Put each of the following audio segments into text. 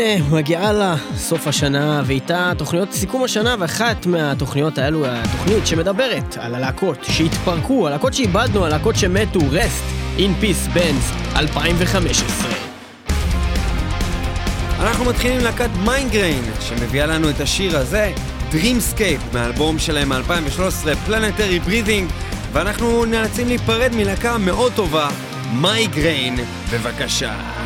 הנה, מגיעה לה סוף השנה, ואיתה תוכניות סיכום השנה, ואחת מהתוכניות האלו, התוכנית שמדברת על הלהקות שהתפרקו, הלהקות שאיבדנו, הלהקות שמתו, Rest In Peace Bands, 2015. אנחנו מתחילים להקת MyGrain, שמביאה לנו את השיר הזה, Dreamscape, מהאלבום שלהם מ-2013, Planetary Breathing, ואנחנו נאלצים להיפרד מלהקה מאוד טובה, מייגריין, בבקשה.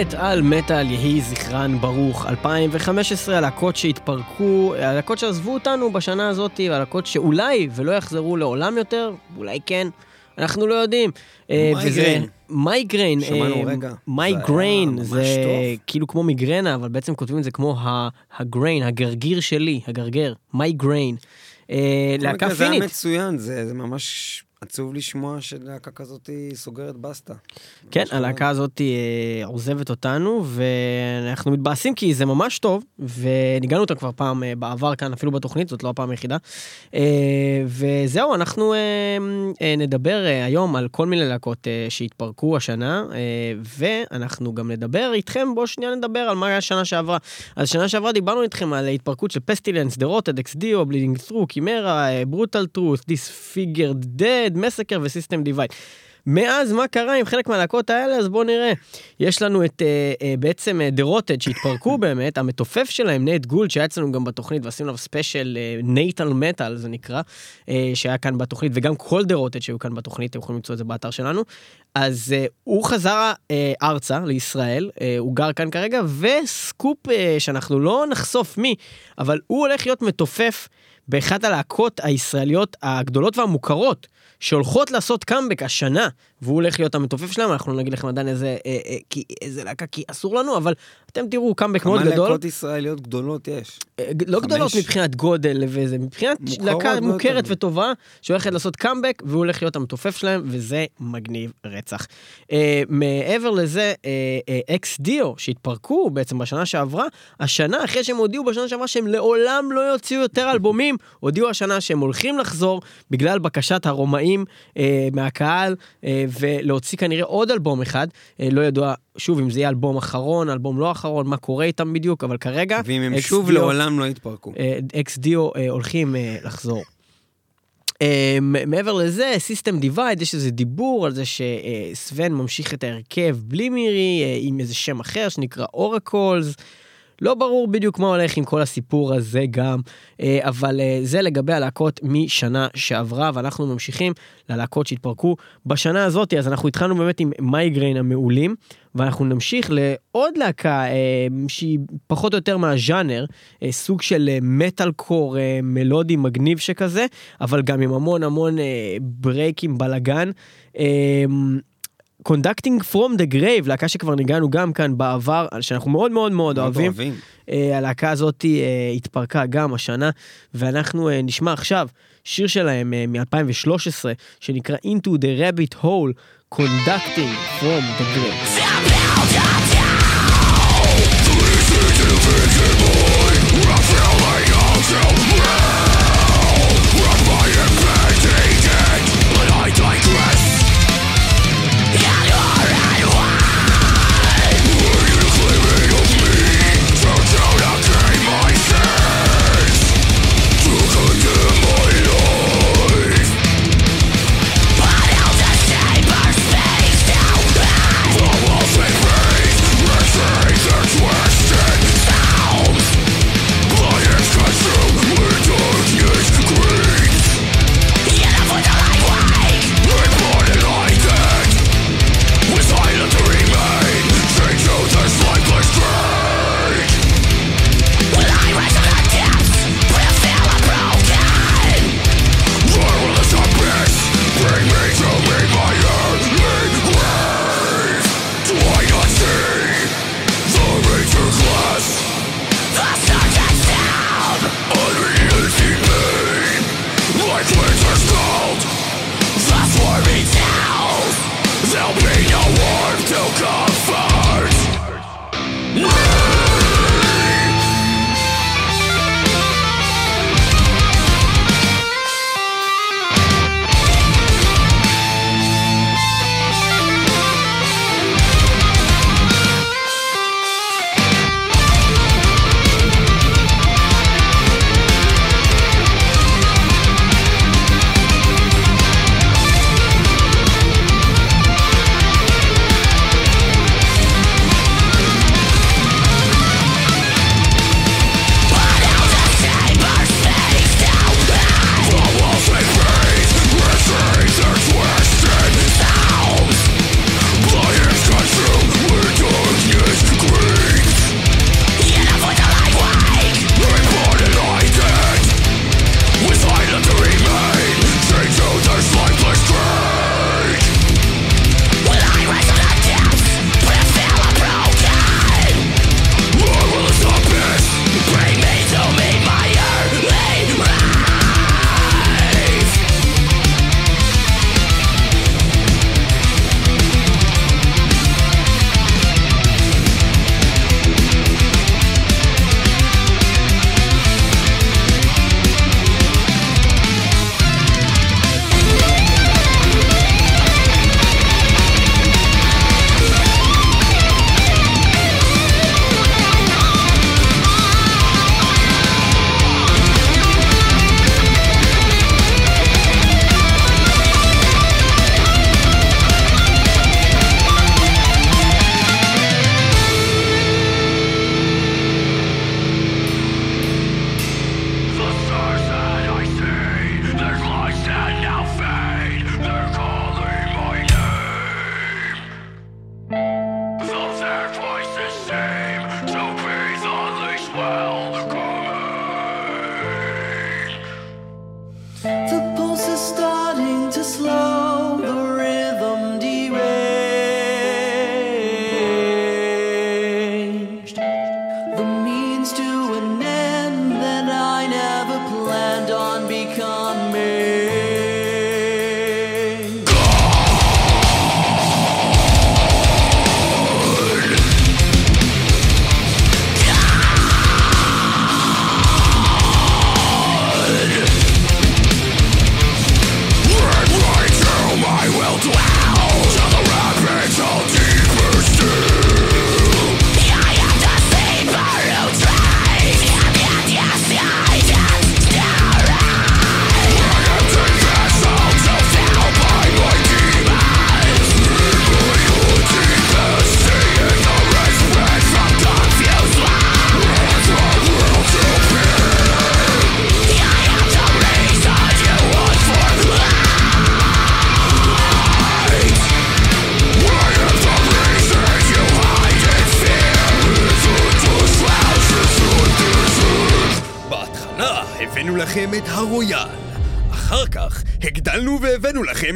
מת על מטאל יהי זכרן ברוך 2015, הלהקות שהתפרקו, הלהקות שעזבו אותנו בשנה הזאת, והלהקות שאולי ולא יחזרו לעולם יותר, אולי כן, אנחנו לא יודעים. MyGrain. MyGrain. שמענו רגע. MyGrain, זה. כאילו כמו מיגרנה, אבל בעצם כותבים את זה כמו ה grain, הגרגיר שלי, הגרגר, MyGrain. להקה רגע, זה היה פינית. מצוין, זה ממש עצוב לשמוע שלהקה כזאת סוגרת בסטה. כן, הלהקה הזאת אה, עוזבת אותנו, ואנחנו מתבאסים כי זה ממש טוב, וניגנו אותה כבר פעם אה, בעבר כאן, אפילו בתוכנית, זאת לא הפעם היחידה. אה, וזהו, אנחנו נדבר היום על כל מיני להקות שהתפרקו השנה, ואנחנו גם נדבר איתכם, בואו שנייה נדבר על מה היה השנה שעברה. אז שנה שעברה דיברנו איתכם על התפרקות של Pestilence, The Rotted, Ex Deo, Bleeding Through, Chimaira, Brutal Truth, Disfigured Dead, Massacre ו System Divide. מאז מה קרה עם חלק מהלהקות האלה אז בואו נראה. יש לנו את אה, אה, בעצם The Rotted שהתפרקו באמת המתופף שלהם Nate Gould שהיה אצלנו גם בתוכנית ועשינו עליו special Nate על מטאל זה נקרא אה, שהיה כאן בתוכנית וגם כל The Rotted שהיו כאן בתוכנית אתם יכולים למצוא את זה באתר שלנו. אז אה, הוא חזר אה, ארצה לישראל אה, הוא גר כאן כרגע וסקופ אה, שאנחנו לא נחשוף מי אבל הוא הולך להיות מתופף באחת הלהקות הישראליות הגדולות והמוכרות שהולכות לעשות קאמבק השנה, והוא הולך להיות המתופף שלהם, אנחנו נגיד לכם עדיין איזה, אה, אה, כי, איזה להקה, כי אסור לנו, אבל אתם תראו קאמבק מאוד כמה גדול. להקות ישראליות גדולות יש? אה, לא. גדולות מבחינת גודל וזה, מבחינת להקה מוכרת. וטובה, שהולכת לעשות קאמבק, והוא הולך להיות המתופף שלהם, וזה מגניב רצח. אה, מעבר לזה, אה, אה, Ex Deo, שהתפרקו בעצם בשנה שעברה, השנה, אחרי שהם הודיעו בשנה שעברה שהם לעולם לא יוציאו יותר אלבומים, הודיעו השנה שהם הולכים לחזור, בגלל בקשת הרומאים מהקהל, ולהוציא כנראה עוד אלבום אחד, לא ידוע, שוב, אם זה יהיה אלבום אחרון, אלבום לא אחרון, מה קורה איתם בדיוק, אבל כרגע, ואם הם שוב דיו- לעולם לא יתפרקו. Ex Deo אה, הולכים אה, לחזור. אה, מעבר לזה, System Divide, יש איזה דיבור על זה ש Sven ממשיך את ההרכב בלי מירי, אה, עם איזה שם אחר שנקרא Oracles. לא ברור בדיוק מה הולך עם כל הסיפור הזה גם, אה, אבל אה, זה לגבי הלהקות משנה שעברה, ואנחנו ממשיכים ללהקות שהתפרקו בשנה הזאת, אז אנחנו התחלנו באמת עם מייגריין המעולים, ואנחנו נמשיך לעוד להקה אה, שהיא פחות או יותר מהז'אנר, סוג של מטאל קור מלודי מגניב שכזה, אבל גם עם המון המון ברייקים בלאגן. Conducting From the Grave, להקה שכבר ניגענו גם כאן בעבר, שאנחנו מאוד מאוד מאוד אוהבים. אוהבים. אה, הלהקה הזאת אה, התפרקה גם השנה, ואנחנו אה, נשמע עכשיו שיר שלהם אה, מ-2013, שנקרא Into the Rabbit Hole, Conducting From the Grave. Yeah.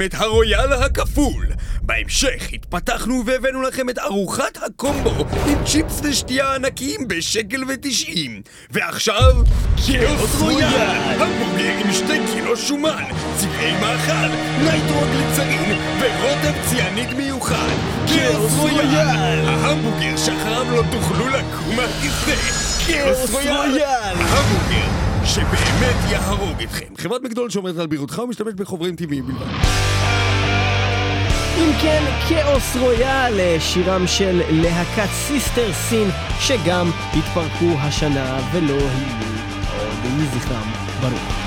לכם את הרויאל הכפול. בהמשך התפתחנו והבאנו לכם את ארוחת הקומבו עם צ'יפס ושתייה ענקיים בשקל ותשעים. ועכשיו, כאוס רויאל! המבורגר עם שתי קילו שומן, צבעי מאכל, נייטרוגליצרין ורוטב ציאניד מיוחד. כאוס רויאל! ההמבורגר שאחריו לא תוכלו לקום מהכיסא. כאוס רויאל! המבורגר שבאמת יהרוג אתכם. חברת מקדול שומרת על בריאותך ומשתמשת בחומרים טבעיים בלבד. אם כן, כאוס רויאל, שירם של להקת סיסטר סין, שגם התפרקו השנה ולא יהיו עוד יהי זכרם ברוך.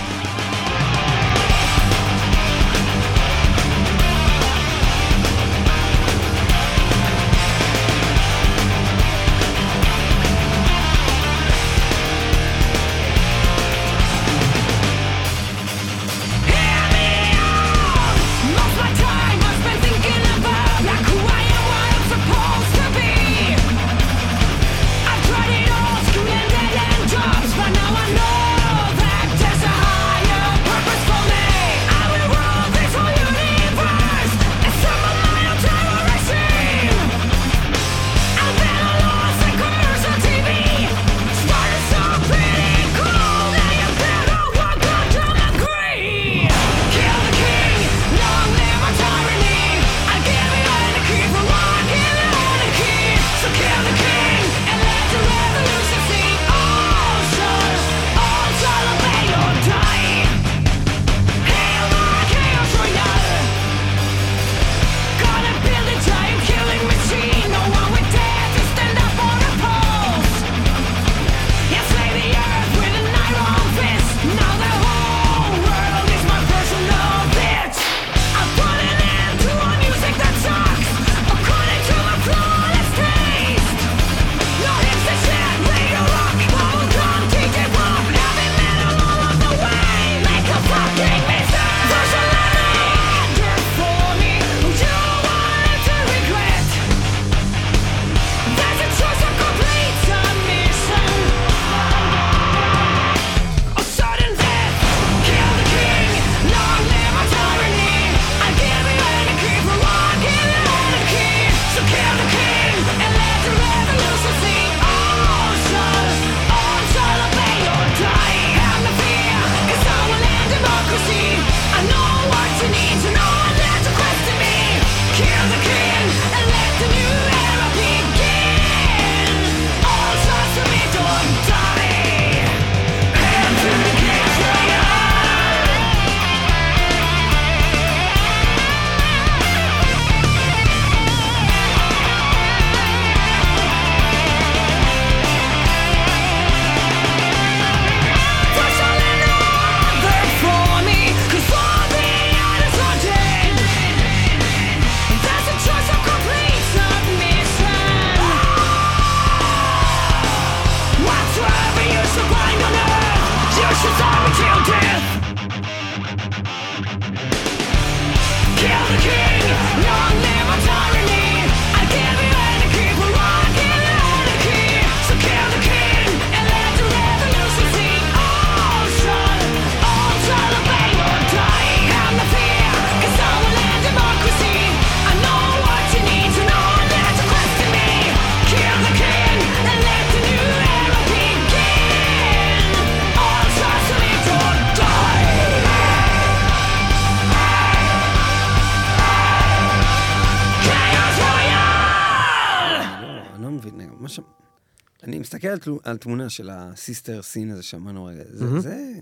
על, על תמונה של ה Sister Sin הזה שאמרנו רגע, זה, זה,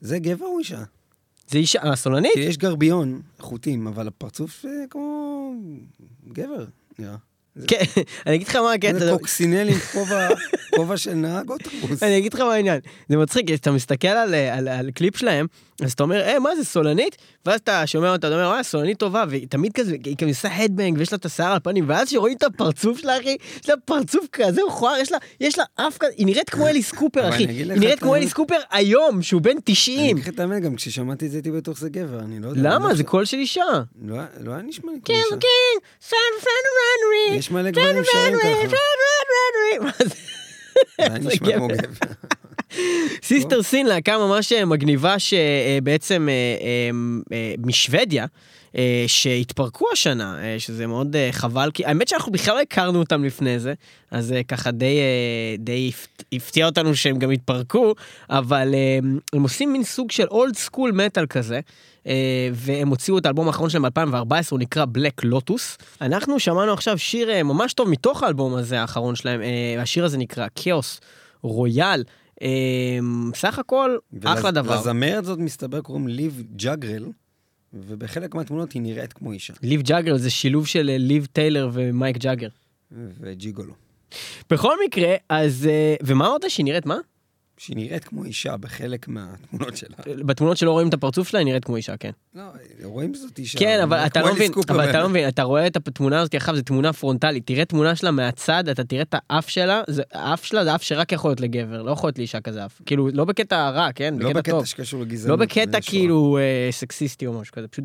זה גבר או אישה? זה אישה, הסולנית? כי יש גרביון, חוטים, אבל הפרצוף אה, כמו גבר, נראה. כן, אני אגיד לך מה הקטע. זה קוקסינל עם כובע, של נהג אוטובוס. אני אגיד לך מה העניין, זה מצחיק, אתה מסתכל על, קליפ שלהם, אז אתה אומר, אה, מה זה, סולנית? ואז אתה שומע אותה, אתה אומר, וואי, סולנית טובה, ותמיד כזה, היא כזה עושה headbang, ויש לה את השיער על הפנים, ואז שרואים את הפרצוף שלה, אחי, יש לה פרצוף כזה מכוער, יש לה, יש לה אף כזה, היא נראית כמו אליס קופר, אחי, אני היא נראית כמו. אליס קופר היום, שהוא בן אני 90. אגיד לך את האמת, גם כששמעתי את זה הייתי בטוח זה גבר, אני לא יודע. למה? אני זה לא קול של אישה. לא היה- לא היה נשמע לי כמו כן, אישה. יש מלא גברים שרים ככה. מה זה? נשמע כמו גבר. Sister Sin להקה ממש אה, מגניבה שבעצם משוודיה. אה, שהתפרקו השנה, אה, שזה מאוד אה, חבל, כי האמת שאנחנו בכלל לא הכרנו אותם לפני זה, אז אה, ככה די, אה, די הפ- הפתיע אותנו שהם גם התפרקו, אבל אה, הם עושים מין סוג של אולד סקול מטאל כזה, אה, והם הוציאו את האלבום האחרון שלהם ב-2014, הוא נקרא בלק לוטוס. אנחנו שמענו עכשיו שיר אה, ממש טוב מתוך האלבום הזה האחרון שלהם, אה, השיר הזה נקרא כאוס רויאל. אה, סך הכל, אחלה דבר. לזמרת זאת מסתבר קוראים ליב ג'אגרל, ובחלק מהתמונות היא נראית כמו אישה. ליב ג'אגר זה שילוב של אה, ליב טיילר ומייק ג'אגר. וג'יגולו. בכל מקרה, אז... אה, ומה אמרת שהיא נראית מה? שהיא נראית כמו אישה בחלק מהתמונות שלה. בתמונות שלא רואים את הפרצוף שלה, היא נראית כמו אישה, כן. לא, רואים שזאת אישה. כן, אבל אתה לא מבין, אבל אתה. לא מבין, אתה רואה את התמונה הזאת, עכשיו זו תמונה פרונטלית, תראה תמונה שלה מהצד, אתה תראה את האף שלה, האף שלה זה אף שרק יכול להיות לגבר, לא יכול להיות לאישה כזה אף. כאילו, לא בקטע רע, כן? לא בקטע שקשור לגזענות. לא בקטע. כאילו אה, סקסיסטי או משהו כזה, פשוט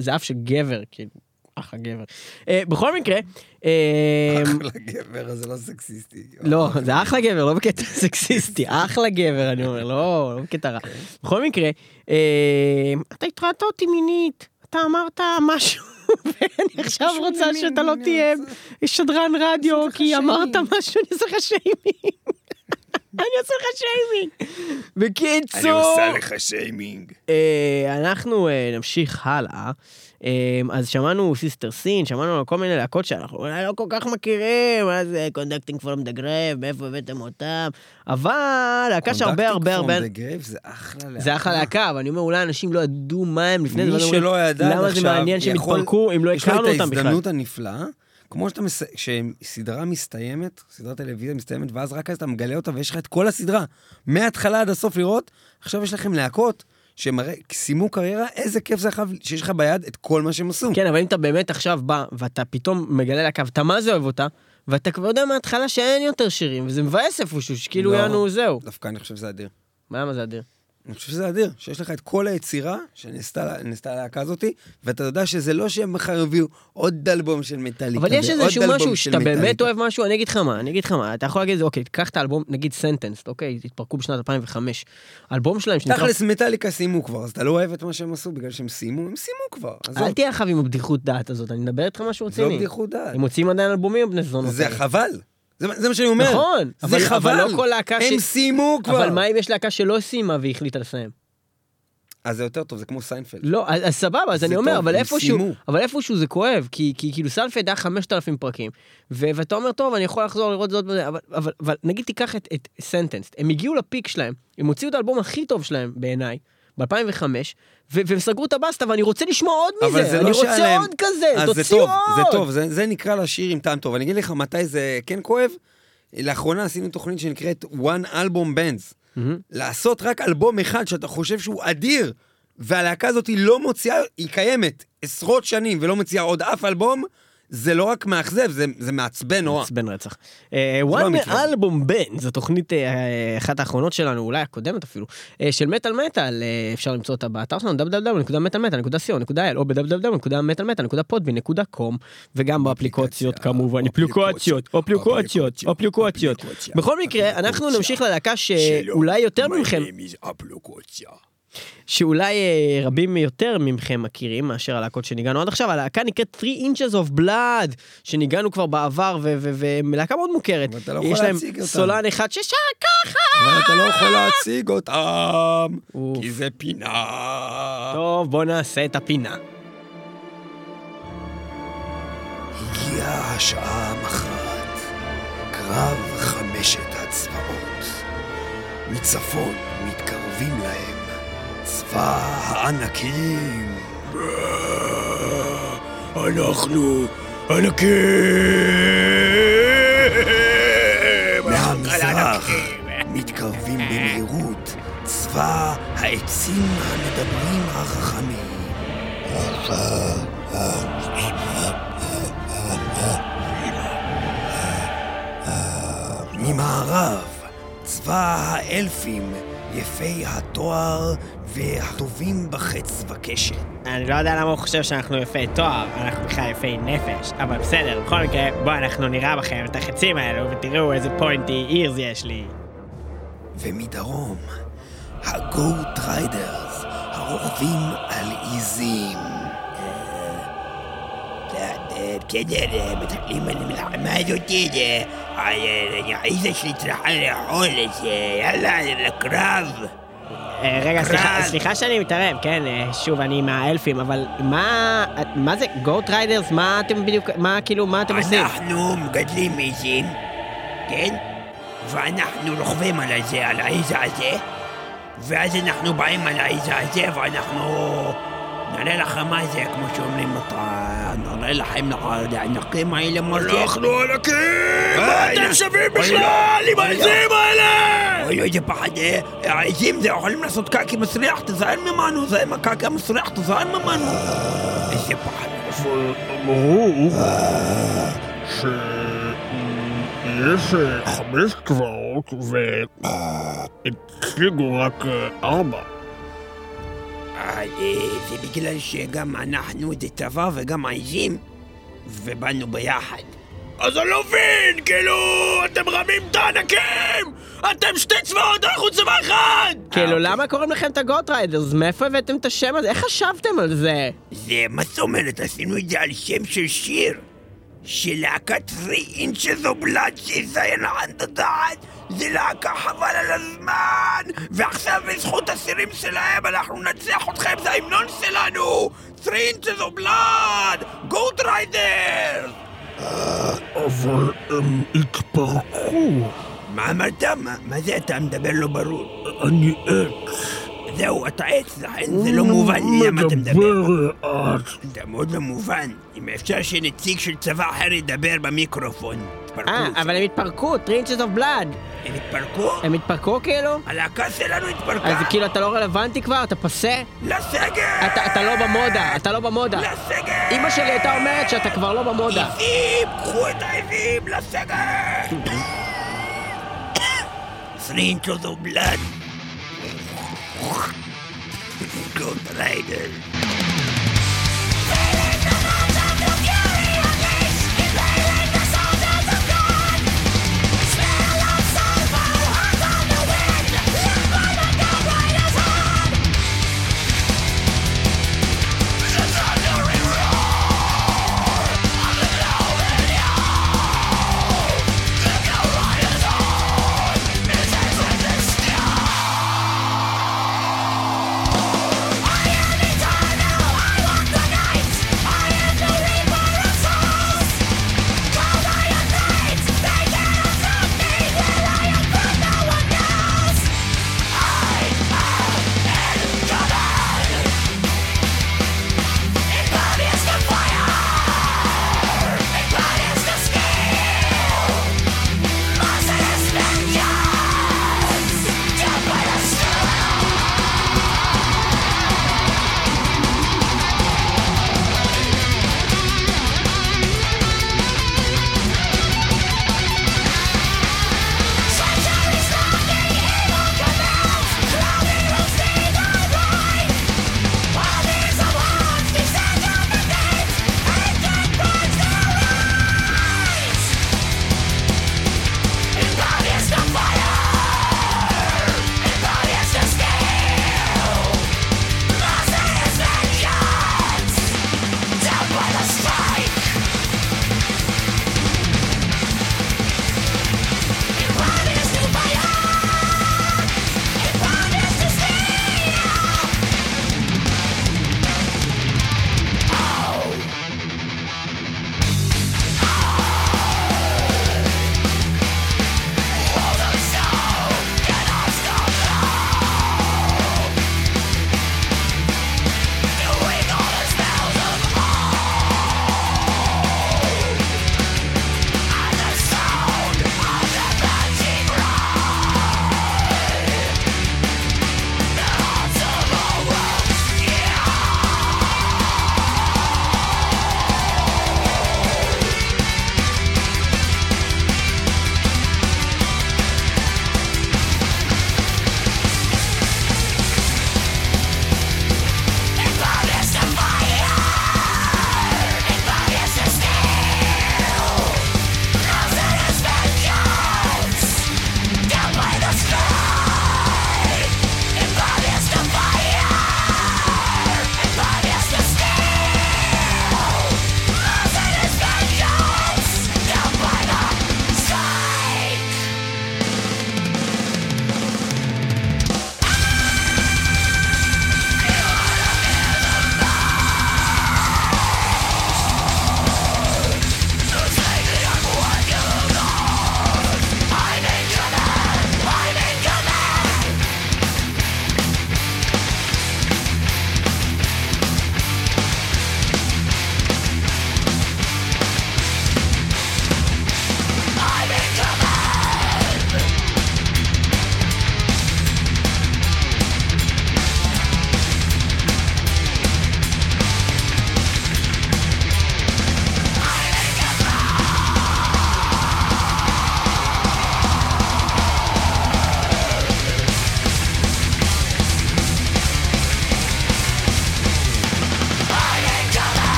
זה אף של גבר, כאילו, אחלה גבר. אה, בכל מקרה, אה, אחלה גבר, זה לא סקסיסטי. לא, זה אחלה גבר, לא בקטע סקסיסטי, אחלה גבר, אני אומר, לא, לא בקטע רע. בכל מקרה, אה, אתה התרעת אותי מינית, אתה אמרת משהו, ואני עכשיו רוצה שאתה לא תהיה שדרן רדיו, כי אמרת משהו, אני אעשה לך שיימינג. אני אעשה לך שיימינג. בקיצור... אני עושה לך שיימינג. אה, אנחנו אה, נמשיך הלאה. אה, אז שמענו Sister Sin, שמענו על כל מיני להקות שאנחנו אולי לא כל כך מכירים, זה Conducting from the grave, מאיפה הבאתם אותם, אבל להקה שהרבה הרבה הרבה... Conducting from the grave זה אחלה להקה. זה אחלה להקה, אבל אני אומר, אולי אנשים לא ידעו מה הם לפני זה, מי שלא ידע עד למה זה עכשיו, מעניין שהם התפרקו אם לא יש לו הכרנו את אותם בכלל. ההזדמנות הנפלאה, כמו שאתה מס... כשסדרה מסתיימת, סדרת טלוויזיה מסתיימת, ואז רק אז אתה מגלה אותה ויש לך את כל הסדרה, מההתחלה עד הסוף לראות, עכשיו יש לכם להקות שמראה, סיימו קריירה, איזה כיף זה עכשיו שיש לך ביד את כל מה שהם עשו. כן, אבל אם אתה באמת עכשיו בא, ואתה פתאום מגלה להקה, ואתה מה זה אוהב אותה, ואתה כבר יודע מההתחלה שאין יותר שירים, וזה מבאס איפשהו, שכאילו לא. יענו זהו. דווקא אני חושב שזה אדיר. מה למה זה אדיר? אני חושב שזה אדיר, שיש לך את כל היצירה שנעשתה נעשתה הלהקה הזאתי, ואתה יודע שזה לא שהם מחר יביאו עוד אלבום של מטאליקה, אבל יש איזשהו משהו שאתה באמת. אוהב משהו, אני אגיד לך מה, אני אגיד לך מה, אתה יכול להגיד אוקיי, תיקח את האלבום, נגיד Sentenced, אוקיי, התפרקו בשנת 2005. אלבום שלהם שנקרא... תכלס מטאליקה סיימו כבר, אז אתה לא אוהב את מה שהם עשו בגלל שהם סיימו, הם סיימו כבר. אל תהיה עכשיו עם הבדיחות דעת הזאת, אני מדבר איתך משהו זו רציני. בדיחות דעת. הם מוציאים עדיין אלבומים בני זונות. זה האלה. חבל. זה זה מה שאני אומר. נכון, זה אבל- חבל. אבל לא כל להקה ש- הם סיימו כבר. אבל מה אם יש להקה שלא סיימה והחליטה לסיים? אז זה יותר טוב, זה כמו סיינפלד. לא, אז אז סבבה, אז אני אומר, טוב, אבל איפשהו. אבל איפשהו זה כואב, כי כי כאילו סיינפלד היה 5,000 פרקים, ו- ואתה אומר, טוב, אני יכול לחזור לראות זאת, וזה", אבל- אבל אבל נגיד תיקח את- את Sentenced, הם הגיעו ל peak שלהם, הם הוציאו את האלבום הכי טוב שלהם בעיניי, ב-2005, והם סגרו את הבסטה, ואני רוצה לשמוע עוד מזה, זה אני לא רוצה להם- עוד כזה, אז זה תוציאו טוב, עוד. זה טוב, זה, זה נקרא להשאיר עם טעם טוב. אני אגיד לך מתי זה כן כואב. לאחרונה עשינו תוכנית שנקראת One Album Bands. מהמם. לעשות רק אלבום אחד שאתה חושב שהוא אדיר, והלהקה הזאת היא לא מוציאה, היא קיימת עשרות שנים ולא מוציאה עוד אף אלבום, זה לא רק מאכזב, זה, זה מעצבן נורא. מעצבן רצח. one המקרה. אלבום בן, זו תוכנית אה, אחת האחרונות שלנו, אולי הקודמת אפילו, אה, של מטאל מטאל, אה, אפשר למצוא אותה באתר שלנו www.מטאלמטאל.co.il או ב-www.מטאלמטאל.com וגם באפליקציות כמובן, אפליקציות, אפליקציות, אפליקציות. בכל מקרה, אנחנו נמשיך ללהקה שאולי יותר מכם, שאולי אה, רבים יותר מכם מכירים מאשר הלהקות שניגענו עד עכשיו, הלהקה נקראת 3 inches of blood, שניגענו כבר בעבר, ו- ו- והם להקה מאוד מוכרת. אבל אתה לא יכול יש להם להציג אותם. סולן אחד ששר ככה! אבל אתה לא יכול להציג אותם. כי זה פינה. טוב, בוא נעשה את הפינה. הגיעה השעה המכרעת, קרב חמשת הצבאות. מצפון מתקרבים להם צבא הענקים. אנחנו ענקים! מהמזרח מתקרבים במהירות צבא העצים המדברים החכמים. ממערב, צבא האלפים, יפי התואר והטובים בחץ וקשת. אני לא יודע למה הוא חושב שאנחנו יפי תואר, אנחנו בכלל יפי נפש, אבל בסדר, בכל מקרה, בואו אנחנו נירה בכם את החצים האלו ותראו איזה pointy ears יש לי. ומדרום, הגוט ריידרס, הרוכבים על עיזים. בסדר, מתחילים על המלחמה הזאתי, זה... העיזה שלי צריכה לאכול, אז יאללה, לקרב. רגע, סליחה, שאני מתערב, כן, שוב, אני מהאלפים, אבל מה, מה זה, Goat Riders, מה אתם בדיוק, מה כאילו, מה אתם עושים? אנחנו מגדלים עיזים, כן? ואנחנו רוכבים על הזה, על העיזה הזה, ואז אנחנו באים על העיזה הזה, ואנחנו נראה לכם מה זה, כמו שאומרים נראה לכם הענקים האלה מה זה. אנחנו ענקים! מה אה, אתם שווים בכלל עם העזים האלה? אוי אוי, זה פחד, אה, העיזים זה יכולים לעשות קקי מסריח, תזהר ממנו, זה עם הקקי המסריח, תזהר ממנו. איזה פחד. אמרו שיש אה, חמש צבאות והציגו רק ארבע. אה, אה, זה בגלל שגם אנחנו זה צבא וגם העיזים, ובאנו ביחד. אז אני לא מבין, כאילו, אתם רמים את הענקים! אתם שתי צבאות, אנחנו צבא אחד! כאילו, למה קוראים לכם את הגוט ריידרס? מאיפה הבאתם את השם הזה? איך חשבתם על זה? זה, מה זאת אומרת? עשינו את זה על שם של שיר. 3 inches of blood שיזיין הדעת זה להקה חבל על הזמן ועכשיו בזכות הסירים שלהם אנחנו ננצח אתכם זה ההמנון שלנו 3 inches of blood גוט ריידר אבל הם התפרקו. מה אמרת? מה, מה זה אתה מדבר לא ברור? אני עץ. זהו, אתה עץ, לכן זה לא מובן לי למה אתה מדבר. מדבר לאט. זה מאוד לא מובן. אם אפשר שנציג של צבא אחר ידבר במיקרופון. אה, אבל הם התפרקו, טרינצ'ס אוף בלאד. הם התפרקו? הם התפרקו כאילו? הלהקה שלנו התפרקה. אז כאילו אתה לא רלוונטי כבר? אתה פסה? לסגר! אתה, אתה לא במודה, אתה לא במודה. לסגר! אמא שלי הייתה אומרת שאתה כבר לא במודה. עיזים! קחו את העיזים לסגר! Three inches of Goed rijden.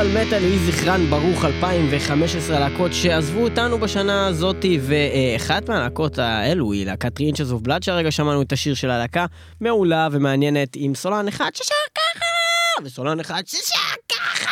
מטאל מטאל יהי זכרן ברוך 2015 להקות שעזבו אותנו בשנה הזאתי ואחת מהלהקות האלו היא להקת Three Inches of Blood שהרגע שמענו את השיר של הלהקה מעולה ומעניינת עם סולן אחד ששר ככה וסולן אחד ששר ככה.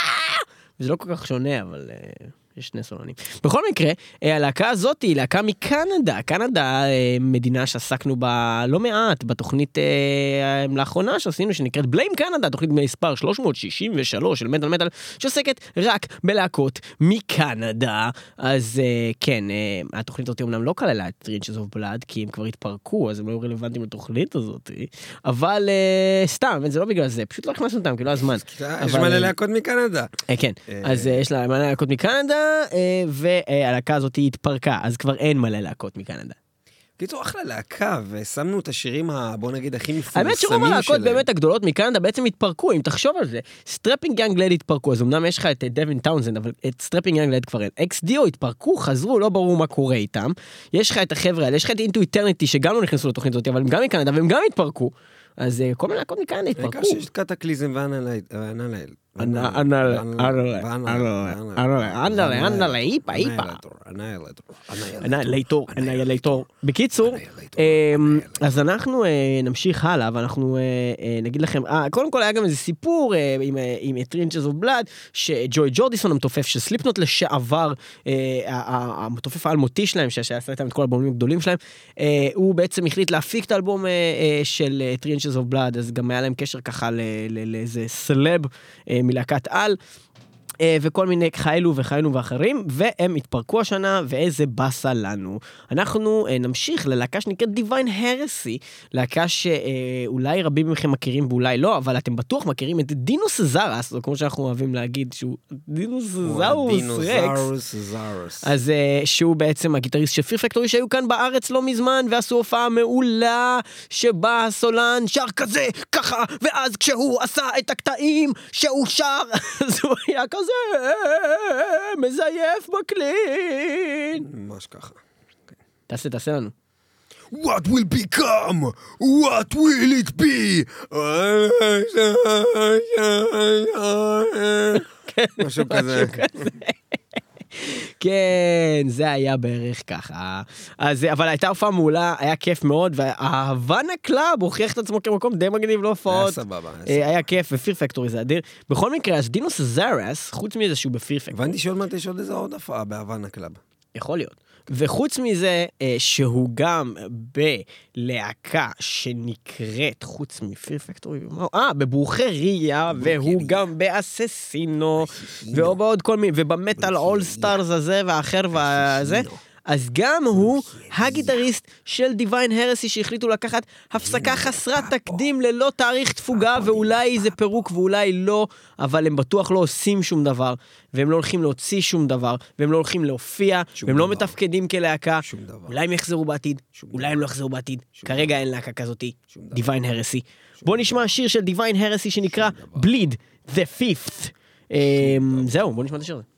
וזה לא כל כך שונה אבל אה, יש שני סולנים. בכל מקרה אה, הלהקה הזאת היא להקה מקנדה קנדה אה, מדינה שעסקנו בה לא מעט בתוכנית אה, לאחרונה שעשינו שנקראת Blame Canada תוכנית מספר 363 של מטאל מטאל שעוסקת רק בלהקות מקנדה אז כן התוכנית הזאת אמנם לא כללה את Three Inches of Blood כי הם כבר התפרקו אז הם לא רלוונטיים לתוכנית הזאת אבל סתם זה לא בגלל זה פשוט לא הכנסנו אותם כי לא הזמן. יש מלא להקות מקנדה. כן, אז יש מלא להקות מקנדה, והלהקה הזאת התפרקה, אז כבר אין מלא להקות מקנדה. קיצור, אחלה להקה, ושמנו את השירים, ה- בוא נגיד, הכי מפורסמים האמת שלהם. שרוב הלהקות באמת הגדולות מקנדה בעצם התפרקו, אם תחשוב על זה. סטרפינג יאנג לד התפרקו, אז אמנם יש לך את אה, דווין טאונזנד, אבל את סטרפינג יאנג לד כבר אין. אקס דיו התפרקו, חזרו, לא ברור מה קורה איתם. יש לך את החבר'ה האלה, יש לך את אינטו איטרניטי שגם לא נכנסו לתוכנית הזאת, אבל הם גם מקנדה והם גם התפרקו. אז אה, כל מיני להקות מקנדה התפרקו. שיש את קטקליזם ואנליל. אנלה, אנלה, אנלה, אנלה, איפה, איפה. אנאילייטור, אנאילייטור. בקיצור, אמ, אז אנחנו אה, נמשיך הלאה ואנחנו אה, אה, נגיד לכם, אה, קודם כל היה גם איזה סיקור אה, עם, אה, Three Inches of Blood, שג'וי ג'ורדיסון המתופף של Slipknot לשעבר, אה, המתופף האלמותי שלהם, שעשה איתם את כל האלבומים הגדולים שלהם, אה, הוא בעצם החליט להפיק את האלבום אה, אה, של Three Inches of Blood, אז גם היה להם קשר ככה לאיזה סלב אה, מלהקת על. אה, וכל מיני כאלו וכאלו ואחרים, והם התפרקו השנה, ואיזה באסה לנו. אנחנו אה, נמשיך ללהקה שנקראת Divine Heresy, להקה שאולי רבים מכם מכירים ואולי לא, אבל אתם בטוח מכירים את דינוס זרס, או כמו שאנחנו אוהבים להגיד, שהוא דינוס זאוס רקס. אז uh, שהוא בעצם הגיטריסט של פיר פקטורי שהיו כאן בארץ לא מזמן ועשו הופעה מעולה שבה הסולן שר כזה ככה ואז כשהוא עשה את הקטעים שהוא שר אז הוא היה כזה מזייף מקלין. ממש ככה. תעשה תעשה לנו. What will become? What will it be? משהו כזה. כן, זה היה בערך ככה. אז, אבל הייתה הופעה מעולה, היה כיף מאוד, וה Havana Club הוכיח את עצמו כמקום די מגניב להופעות. היה סבבה. היה אה, כיף, ו Fear Factory זה אדיר. בכל מקרה, אז דינו קזארס, חוץ מזה שהוא ב Fear Factory, הבנתי שעוד מעט יש עוד איזה עוד הופעה ב Havana Club. יכול להיות. וחוץ מזה, אה, שהוא גם בלהקה שנקראת, חוץ מ Fear Factory? אה, ב Brujeria, והוא גם ב Asesino, ובעוד כל מיני, וב Metal All Stars הזה והאחר והזה. אז גם הוא הגיטריסט של Divine Heresy שהחליטו לקחת הפסקה חסרת תקדים ללא תאריך תפוגה ואולי זה פירוק ואולי לא, אבל הם בטוח לא עושים שום דבר, והם לא הולכים להוציא שום דבר, והם לא הולכים להופיע, והם לא. מתפקדים כלהקה. אולי הם יחזרו בעתיד, אולי הם לא יחזרו בעתיד, כרגע אין להקה כזאתי. דיוויין הרסי. בואו נשמע שיר של דיוויין הרסי שנקרא בליד, The Fifth. אמ, זהו, בואו נשמע את השיר הזה.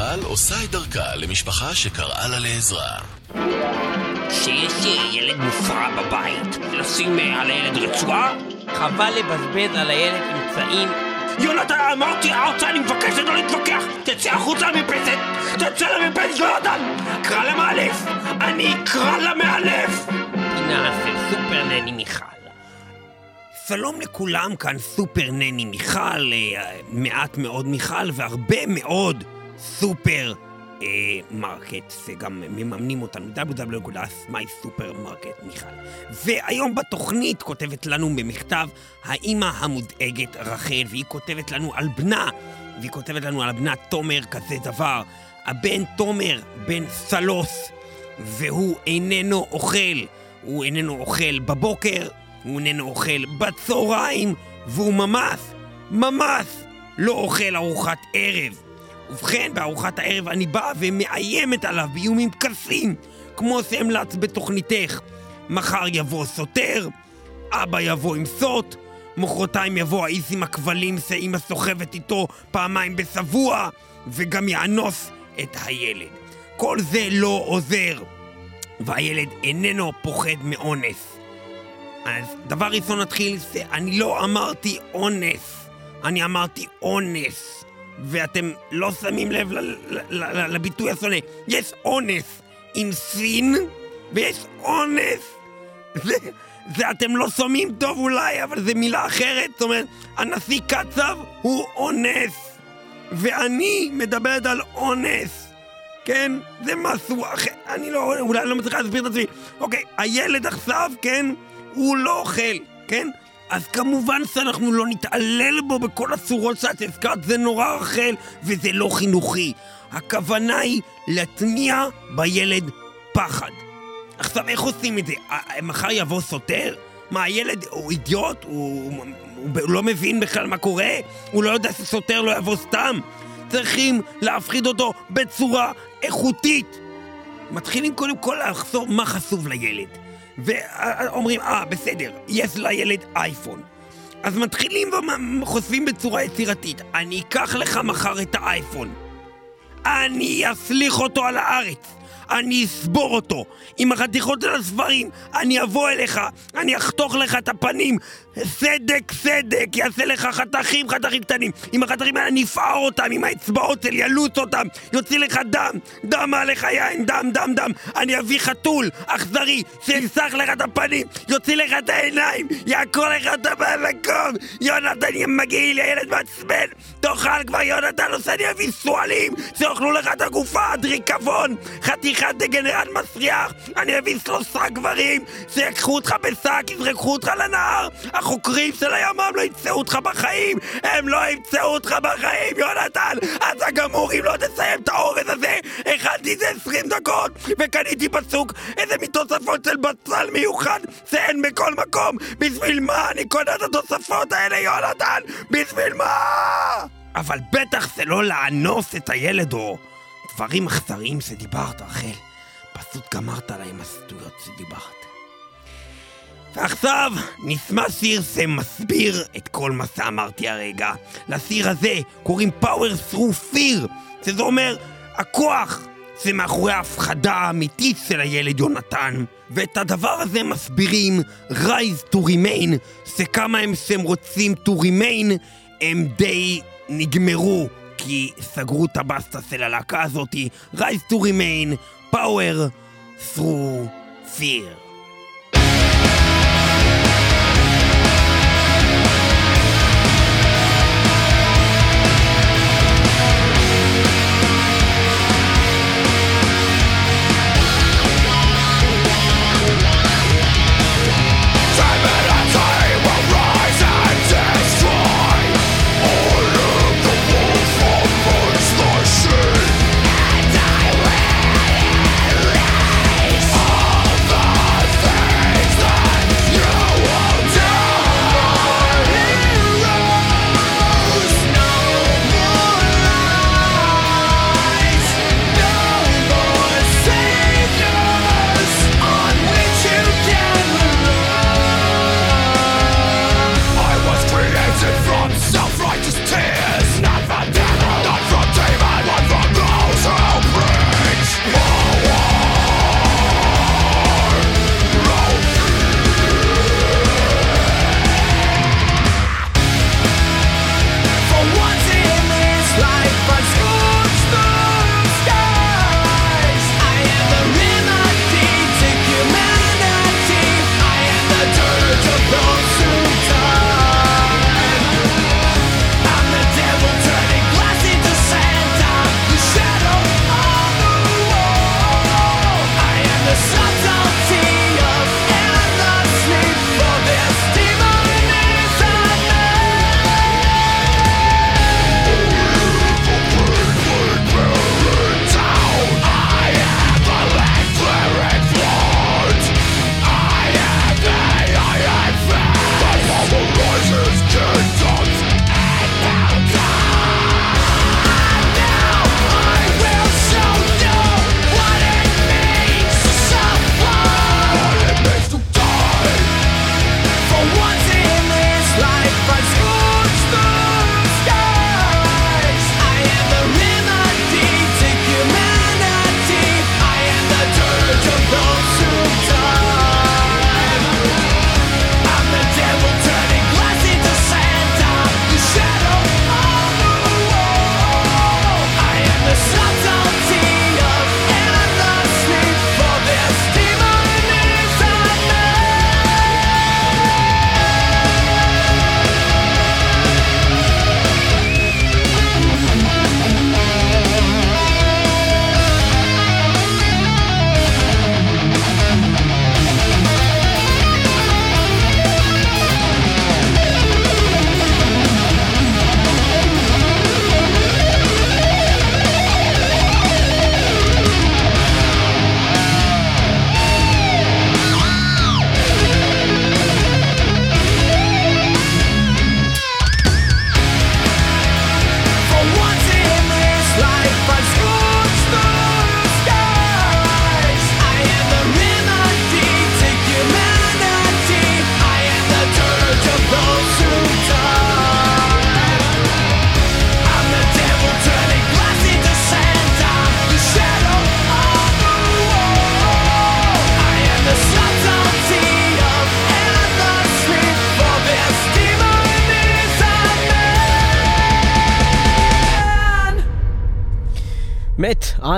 מיכל עושה את דרכה למשפחה שקראה לה לעזרה. שיש אה, ילד מופרע בבית, לשים אה, על הילד רצועה? חבל לבזבז על הילד אמצעים. יונתן, אמרתי ארצה, אני מבקש לא להתווכח! תצא החוצה למרפסת! תצא למרפסת, יונתן! קרא למאלף! אני אקרא למאלף! פינה של סופר נני מיכל. שלום לכולם, כאן סופר נני מיכל, אה, מעט מאוד מיכל והרבה מאוד סופר אה, מרקט, שגם מממנים אותנו, www.mysupermarket מיכל. והיום בתוכנית כותבת לנו במכתב האימא המודאגת רחל, והיא כותבת לנו על בנה, והיא כותבת לנו על בנה תומר כזה דבר. הבן תומר בן סלוס, והוא איננו אוכל. הוא איננו אוכל בבוקר, הוא איננו אוכל בצהריים, והוא ממש, ממש לא אוכל ארוחת ערב. ובכן, בארוחת הערב אני באה ומאיימת עליו באיומים קסים, כמו שהמלץ בתוכניתך. מחר יבוא סותר, אבא יבוא עם סוט, מחרתיים יבוא האיש עם הכבלים שאימא סוחבת איתו פעמיים בשבוע, וגם יאנוס את הילד. כל זה לא עוזר, והילד איננו פוחד מאונס. אז דבר ראשון נתחיל, אני לא אמרתי אונס, אני אמרתי אונס. ואתם לא שמים לב לביטוי השונא. יש אונס עם סין, ויש אונס. זה, זה אתם לא שומעים טוב אולי, אבל זה מילה אחרת. זאת אומרת, הנשיא קצב הוא אונס. ואני מדברת על אונס. כן? זה משהו אחר. אני לא, אולי לא מצליח להסביר את עצמי. אוקיי, הילד עכשיו, כן? הוא לא אוכל, כן? אז כמובן שאנחנו לא נתעלל בו בכל הצורות שאת הזכרת, זה נורא רחל וזה לא חינוכי. הכוונה היא להטמיע בילד פחד. עכשיו, איך עושים את זה? מחר יבוא סותר? מה, הילד הוא אידיוט? הוא, הוא, הוא לא מבין בכלל מה קורה? הוא לא יודע שסותר לא יבוא סתם? צריכים להפחיד אותו בצורה איכותית. מתחילים קודם כל לחזור מה חשוף לילד. ואומרים, אה, בסדר, יש לילד אייפון. אז מתחילים וחושבים בצורה יצירתית, אני אקח לך מחר את האייפון. אני אסליך אותו על הארץ. אני אסבור אותו עם החתיכות של הספרים, אני אבוא אליך, אני אחתוך לך את הפנים, סדק סדק, יעשה לך חתכים חתכים קטנים. עם החתכים האלה אני אפער אותם, עם האצבעות שלי, ילוץ אותם, יוציא לך דם, דם עליך יין, דם, דם, דם. אני אביא חתול, אכזרי, שיסח לך את הפנים, יוציא לך את העיניים, יעקור לך אותם מהמקום. יונתן מגעיל, ילד מעצבן, תאכל כבר יונתן, עושה אני אביא סואלים, שיאכלו לך את הגופה, דריקבון, חתיכת דגנרט מסריח, אני אביא שלושה גברים, שיקחו אותך בשק, יזרקו אותך לנהר, החוקרים של הימ"מ לא ימצאו אותך בחיים, הם לא ימצאו אותך בחיים, יונתן! אתה גמור אם לא תסיים את האורז הזה! הכנתי זה 20 דקות, וקניתי בסוג איזה מתוספות של בצל מיוחד שאין בכל מקום! בשביל מה אני קונה את התוספות האלה, יונתן? בשביל מה? אבל בטח זה לא לאנוס את הילד או דברים אכזריים שדיברת, רחל. פשוט גמרת עליי עם השטויות שדיברת. ועכשיו נשמע שיר שמסביר את כל מה שאמרתי הרגע. לשיר הזה קוראים Power Through Fear, שזה אומר הכוח זה מאחורי ההפחדה האמיתית של הילד יונתן. ואת הדבר הזה מסבירים Rise to Remain, שכמה הם שהם רוצים to remain, הם די נגמרו, כי סגרו את הבסטה של הלהקה הזאתי. Rise to Remain, Power through Fear.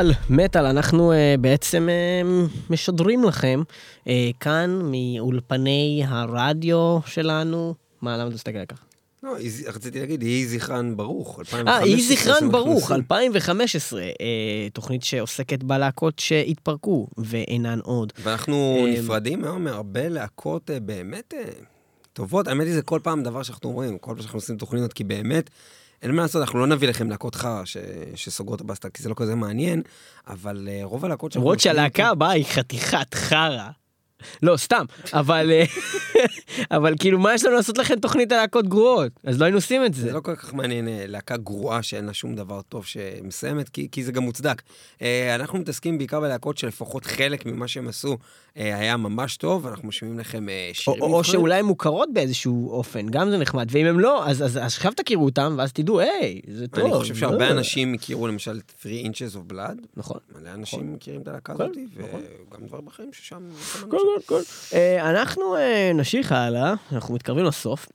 על מטאל, אנחנו uh, בעצם uh, משדרים לכם uh, כאן מאולפני הרדיו שלנו. מה, למה אתה מסתכל ככה? לא, רציתי להגיד, יהי זכרן ברוך, 2015. אה, יהי זכרן ברוך, עושים. 2015, uh, תוכנית שעוסקת בלהקות שהתפרקו ואינן עוד. ואנחנו נפרדים היום מהרבה להקות אה, באמת אה, טובות. האמת היא, זה כל פעם דבר שאנחנו אומרים, כל פעם שאנחנו עושים תוכניות, כי באמת, אין מה לעשות, אנחנו לא נביא לכם להקות חרא ש- שסוגרות את הבסטה, כי זה לא כזה מעניין, אבל אה, רוב הלהקות שאנחנו... למרות שהלהקה הבאה היא חתיכת חרא. לא, סתם, אבל אה, אבל כאילו, מה יש לנו לעשות לכם תוכנית על להקות גרועות? אז לא היינו עושים את זה זה. לא כל כך מעניין אה, להקה גרועה שאין לה שום דבר טוב שמסיימת, כי, כי זה גם מוצדק. אנחנו מתעסקים בעיקר בלהקות שלפחות חלק ממה שהם עשו היה ממש טוב, ואנחנו משמיעים לכם אה, או- שירים או נבחרים. שאולי הן מוכרות באיזשהו אופן, גם זה נחמד, ואם הם לא, אז אז- אז עכשיו תכירו אותם, ואז תדעו, היי, זה טוב. אני חושב שהרבה אה." אנשים הכירו למשל את 3 inches of blood. נכון. מלא אנשים מכירים את הלהקה נכון, הזאת, נכון. וגם דברים אחרים ששם... שם כל, כל, כל. אה, אנחנו אה, נמשיך הלאה, אנחנו מתקרבים לסוף.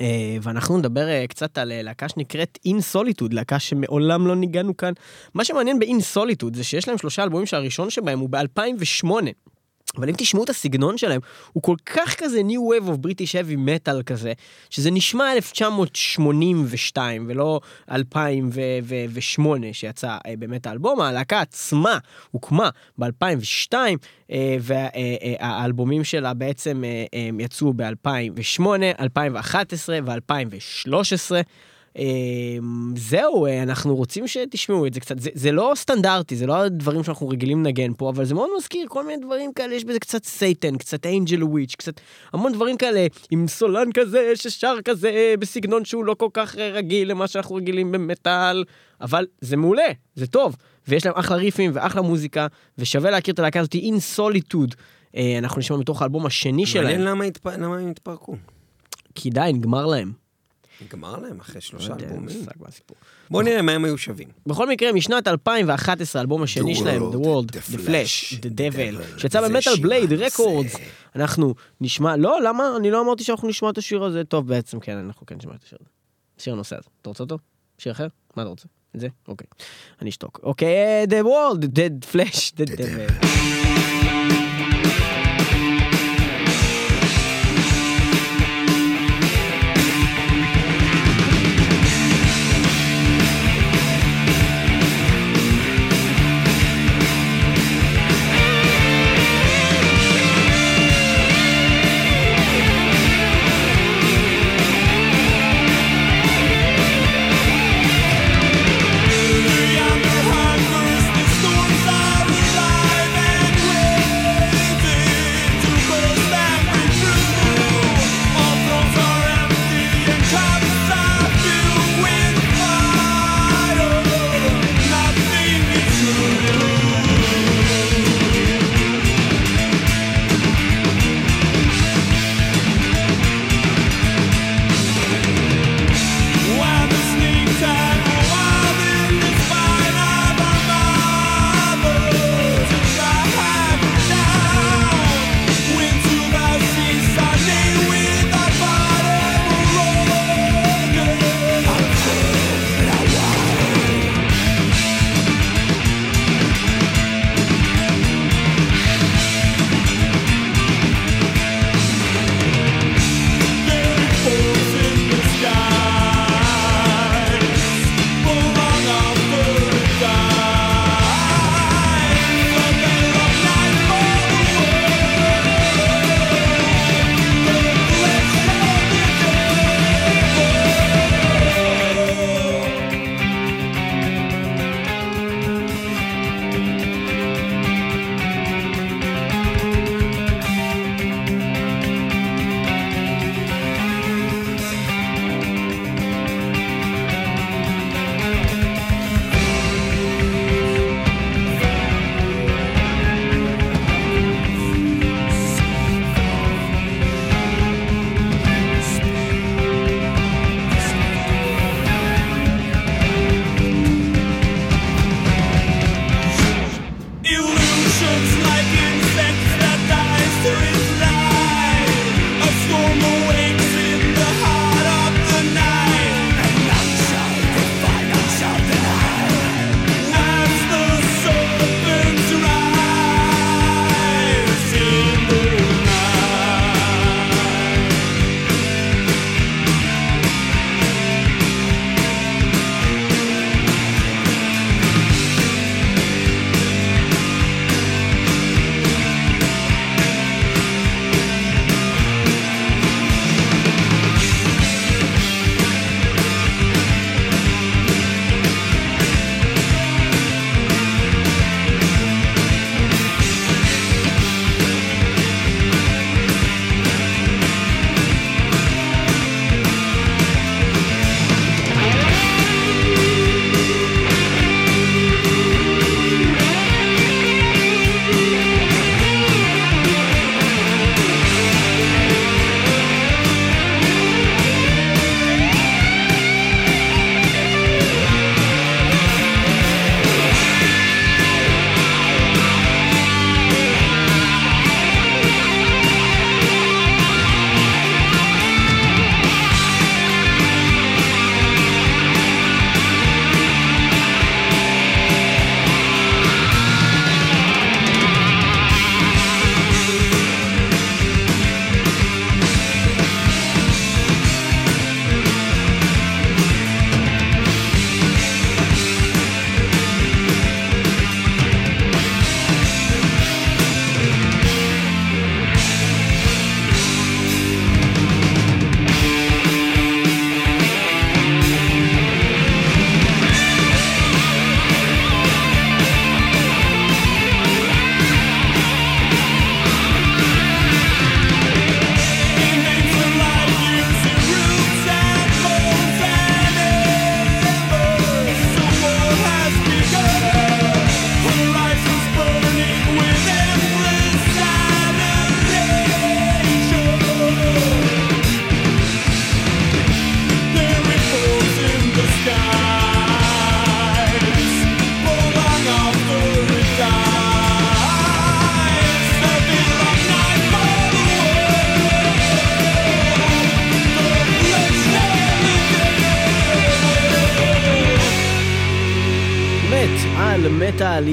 אה, ואנחנו נדבר אה, קצת על אה, להקה שנקראת In Solitude, להקה שמעולם לא ניגענו כאן. מה שמעניין ב-In Solitude זה שיש להם שלושה אלבומים שהראשון שבהם הוא ב-2008. אבל אם תשמעו את הסגנון שלהם, הוא כל כך כזה New Wave of British Heavy Metal כזה, שזה נשמע 1982 ולא 2008 שיצא אה, באמת האלבום. הלהקה עצמה הוקמה ב-2002, והאלבומים שלה בעצם אה, אה, יצאו ב-2008, 2011 ו-2013. אה, זהו, אה, אנחנו רוצים שתשמעו את זה קצת. זה, זה לא סטנדרטי, זה לא הדברים שאנחנו רגילים לנגן פה, אבל זה מאוד מזכיר כל מיני דברים כאלה, יש בזה קצת סייטן, קצת אנג'ל וויץ', קצת המון דברים כאלה, עם סולן כזה ששר כזה, בסגנון שהוא לא כל כך רגיל למה שאנחנו רגילים במטאל, אבל זה מעולה, זה טוב, ויש להם אחלה ריפים ואחלה מוזיקה, ושווה להכיר את הלהקה הזאת, In Solitude. אה, אנחנו נשמע מתוך האלבום השני מעניין שלהם, למה התפ- למה הם התפרקו. כי די, נגמר להם. נגמר להם אחרי שלושה לא אלבומים. בואו נראה מה הם היו שווים. בכל מקרה, משנת 2011, האלבום השני שלהם, The World, The Flash, The Devil, שיצא במטאל בלייד. רקורדס. אנחנו נשמע, לא, למה? אני לא אמרתי שאנחנו נשמע את השיר הזה. טוב, בעצם כן, אנחנו כן נשמע את השיר הזה. שיר הנושא הזה. אתה רוצה אותו? שיר אחר? מה אתה רוצה? את זה? אוקיי. אני אשתוק. אוקיי, The World, The Flash, The Devil.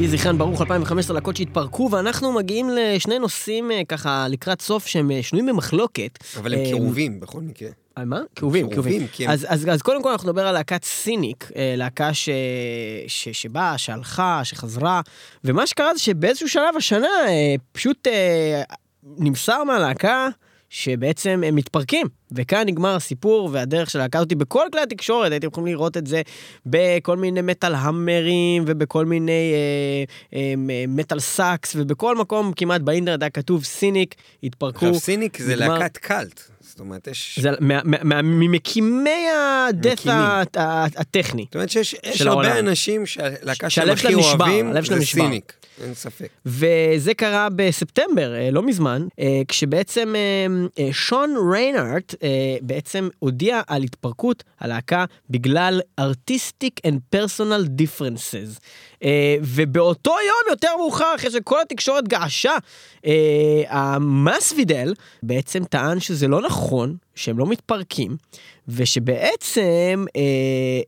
יהי זכרן ברוך 2015 להקות שהתפרקו, ואנחנו מגיעים לשני נושאים אה, ככה לקראת סוף שהם אה, שנויים במחלוקת. אבל הם אה, כאובים בכל מקרה. מה? כאובים, כאובים, הם- אז, אז, אז קודם כל אנחנו נדבר על להקת סיניק, אה, להקה ש... ש... שבאה, שהלכה, שחזרה, ומה שקרה זה שבאיזשהו שלב השנה אה, פשוט אה, נמסר מהלהקה שבעצם הם מתפרקים, וכאן נגמר הסיפור והדרך של הלהקה אותי בכל כלי התקשורת, הייתם יכולים לראות את זה בכל מיני Metal Hammerים ובכל מיני אה, אה, MetalSucks ובכל מקום כמעט באינטרנט היה כתוב Cynic, התפרקו. עכשיו Cynic זה נגמר. להקת cult. זאת אומרת, יש... זה ממקימי הדת' הטכני. זאת אומרת שיש הרבה. אנשים שהלהקה שהם הכי אוהבים זה. Cynic. אין ספק. וזה קרה בספטמבר, אה, לא מזמן, אה, כשבעצם אה, שון ריינארט בעצם הודיע על התפרקות הלהקה בגלל artistic and personal differences. ובאותו יום יותר מאוחר, אחרי שכל התקשורת געשה, המסוידל בעצם טען שזה לא נכון, שהם לא מתפרקים, ושבעצם אה,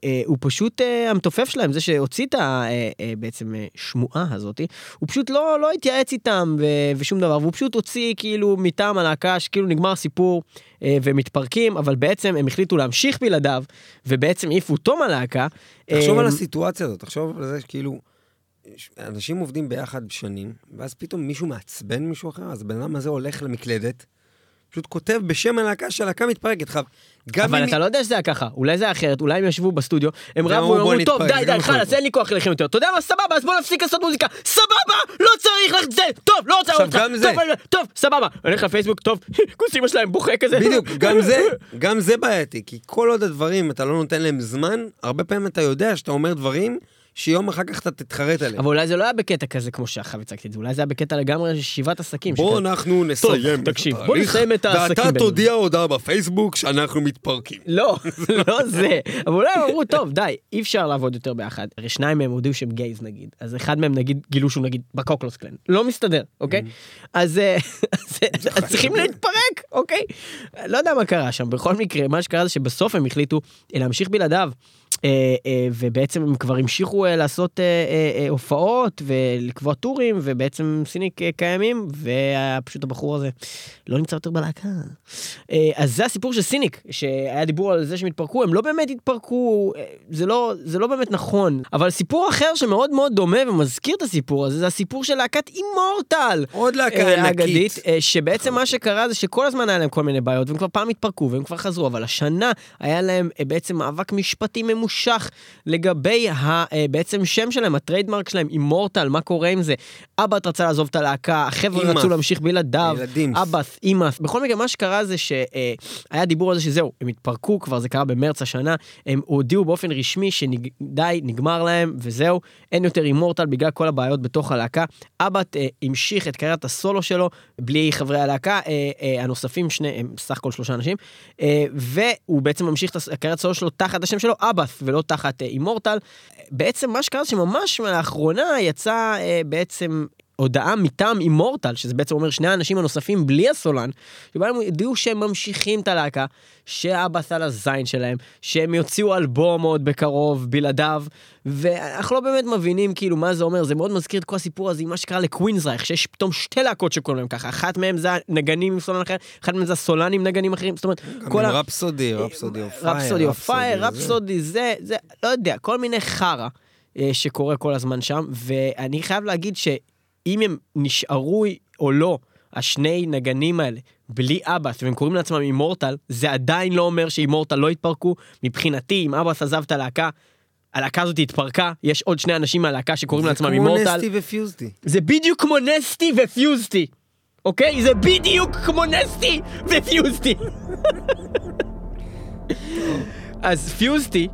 אה, הוא פשוט, אה, המתופף שלהם, זה שהוציא את ה... אה, אה, אה, שמועה הזאתי, הוא פשוט לא, לא התייעץ איתם ו, ושום דבר, והוא פשוט הוציא כאילו מטעם הלהקה שכאילו נגמר הסיפור אה, והם מתפרקים, אבל בעצם הם החליטו להמשיך בלעדיו, ובעצם העיפו אותו מהלהקה. תחשוב אה, על הסיטואציה הזאת, תחשוב על זה שכאילו, אנשים עובדים ביחד שנים, ואז פתאום מישהו מעצבן מישהו אחר, אז הבן אדם הזה הולך למקלדת, פשוט כותב בשם הלהקה שהלהקה מתפרקת. גם אבל אם... אתה לא יודע שזה היה ככה, אולי זה היה אחרת, אולי הם ישבו בסטודיו, הם רבו, הם "בוא אמרו, טוב, נתפרק", די, די, חלאס. אין לי כוח אליכם יותר, אתה יודע מה, סבבה, אז בוא נפסיק לעשות מוזיקה, סבבה, לא צריך לך זה, טוב, לא רוצה עכשיו, אותך. טוב, טוב, סבבה, אני הולך לפייסבוק, טוב, כוס אמא שלהם בוכה כזה. בדיוק, גם זה, גם זה בעייתי, כי כל עוד הדברים, אתה לא נותן להם זמן, הרבה פעמים אתה יודע שאתה אומר דברים שיום אחר כך אתה תתחרט עליהם. אבל אולי זה לא היה בקטע כזה כמו שעכשיו הצגתי את זה, אולי זה היה בקטע לגמרי של שיבת עסקים. בוא שכזה- אנחנו נסיים את תקשיב, בוא התהליך, נסיים את העסקים ואתה. תודיע הודעה בפייסבוק שאנחנו מתפרקים. לא, לא זה. אבל אולי הם אמרו, טוב, די, אי אפשר לעבוד יותר ביחד. הרי שניים מהם הודיעו שהם גייז נגיד, אז אחד מהם נגיד גילו שהוא נגיד בקוקלוס קלן. לא מסתדר, אוקיי? אז אה, אה, אז צריכים להתפרק, אוקיי? לא יודע מה קרה שם, בכל מקרה, מה שקרה זה שבסוף הם החליטו להמשיך בלעדיו. אה, אה, ובעצם הם כבר המשיכו אה, לעשות הופעות ולקבוע טורים ובעצם סיניק קיימים ופשוט הבחור הזה לא נמצא יותר בלהקה. אז זה הסיפור של סיניק שהיה דיבור על זה שהם התפרקו הם לא באמת התפרקו זה לא זה לא באמת נכון אבל סיפור אחר שמאוד מאוד דומה ומזכיר את הסיפור הזה זה הסיפור של להקת אימורטל. עוד להקה ענקית. אגדית, שבעצם מה שקרה זה שכל הזמן היה להם כל מיני בעיות, והם כבר פעם התפרקו והם כבר חזרו, אבל השנה היה להם בעצם מאבק משפטי ממושך לגבי ה, אה, בעצם שם שלהם, ה trademark שלהם, Immortal, מה קורה עם זה? Abbath רצה לעזוב את הלהקה, החבר'ה. רצו להמשיך בלעדיו. אבאס, אימאס. בכל מקרה, מה שקרה זה שהיה דיבור על זה שזהו, הם התפרקו, כבר זה קרה במרץ השנה, הם הודיעו באופן רשמי שדי, נגמר להם, וזהו, אין יותר Immortal בגלל כל הבעיות בתוך הלהקה. Abbath אה, המשיך את קריירת הסולו שלו בלי חברי הלהקה אה, אה, הנוספים, שני, הם סך הכל שלושה אנשים, אה, והוא בעצם ממשיך את הקריירת הסולו שלו תחת השם שלו אבאס ולא תחת אה, אימורטל. בעצם מה שקרה שממש לאחרונה יצא אה, בעצם הודעה מטעם אימורטל, שזה בעצם אומר שני האנשים הנוספים בלי הסולן, שבה הם הודיעו שהם ממשיכים את הלהקה, שאבאס על הזין שלהם, שהם יוציאו אלבום עוד בקרוב בלעדיו, ואנחנו לא באמת מבינים כאילו מה זה אומר, זה מאוד מזכיר את כל הסיפור הזה עם מה שקרה לקווינזרייך, שיש פתאום שתי להקות שקוראים להם ככה, אחת מהם זה הנגנים עם סולן אחר, אחת מהם זה הסולן עם נגנים אחרים, זאת אומרת, כל ה... Rhapsody, Rhapsody of Fire. Rhapsody of Fire, זה. Rhapsody זה, זה, לא יודע, כל מיני חרא אה, שקורה כל הזמן שם, ואני חייב להגיד שאם הם נשארו או לא, השני נגנים האלה, בלי Abbath, והם קוראים לעצמם Immortal, זה עדיין לא אומר ש Immortal לא התפרקו. מבחינתי, אם Abbath עזב את הלהקה, הלהקה הזאת התפרקה, יש עוד שני אנשים מהלהקה שקוראים לעצמם זה כמו Immortal. נסטי ופיוזטי. זה בדיוק כמו נסטי ופיוזטי, אוקיי? זה בדיוק כמו נסטי ופיוזטי. אז פיוזטי,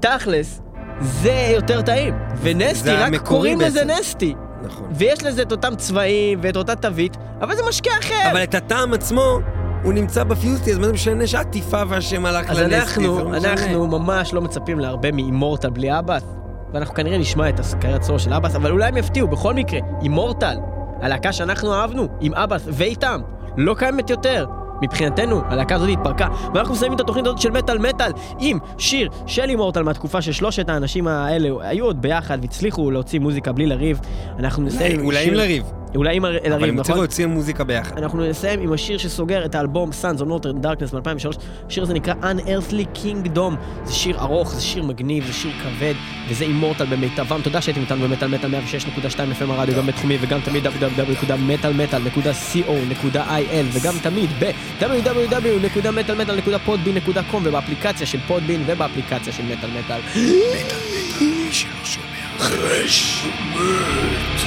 תכלס, זה יותר טעים. ונסטי, רק קוראים לזה. נסטי. נכון. ויש לזה את אותם צבעים ואת אותה תווית, אבל זה משקה אחר. אבל את הטעם עצמו, הוא נמצא בפיוזטי, אז מה זה משנה שהעטיפה והשם הלך אז לנסטי? זה אנחנו, לא. אנחנו ממש לא מצפים להרבה מאימורטל בלי אבאס, ואנחנו כנראה נשמע את הקריירת סולו של אבאס, אבל אולי הם יפתיעו, בכל מקרה, אימורטל, הלהקה שאנחנו אהבנו, עם אבאס ואיתם, לא קיימת יותר. מבחינתנו, הלהקה הזאת התפרקה, ואנחנו מסיימים את התוכנית הזאת של מטאל מטאל עם שיר של אימורטל מהתקופה ששלושת האנשים האלה היו עוד ביחד והצליחו להוציא מוזיקה בלי לריב. אנחנו נסיים עם אולי שיר- אם לריב. אולי עם הר- אבל לריב, הם הצליחו נכון? להוציא מוזיקה ביחד. אנחנו נסיים עם השיר שסוגר את האלבום Sons of Northern Darkness מ-2003. השיר הזה נקרא Unearthly Kingdom. זה שיר ארוך, זה שיר מגניב, זה שיר כבד, וזה אימורטל במיטבם. תודה שהייתם איתנו במטאל מטאל 106.2 FM הרדיו, גם בתחומי, וגם תמיד www.metalmetal.co.il, וגם תמיד ב-www.metalmetal.podbean.com ובאפליקציה של פודבין ובאפליקציה של מטאל מטאל. מי שלא שומע חרש מת.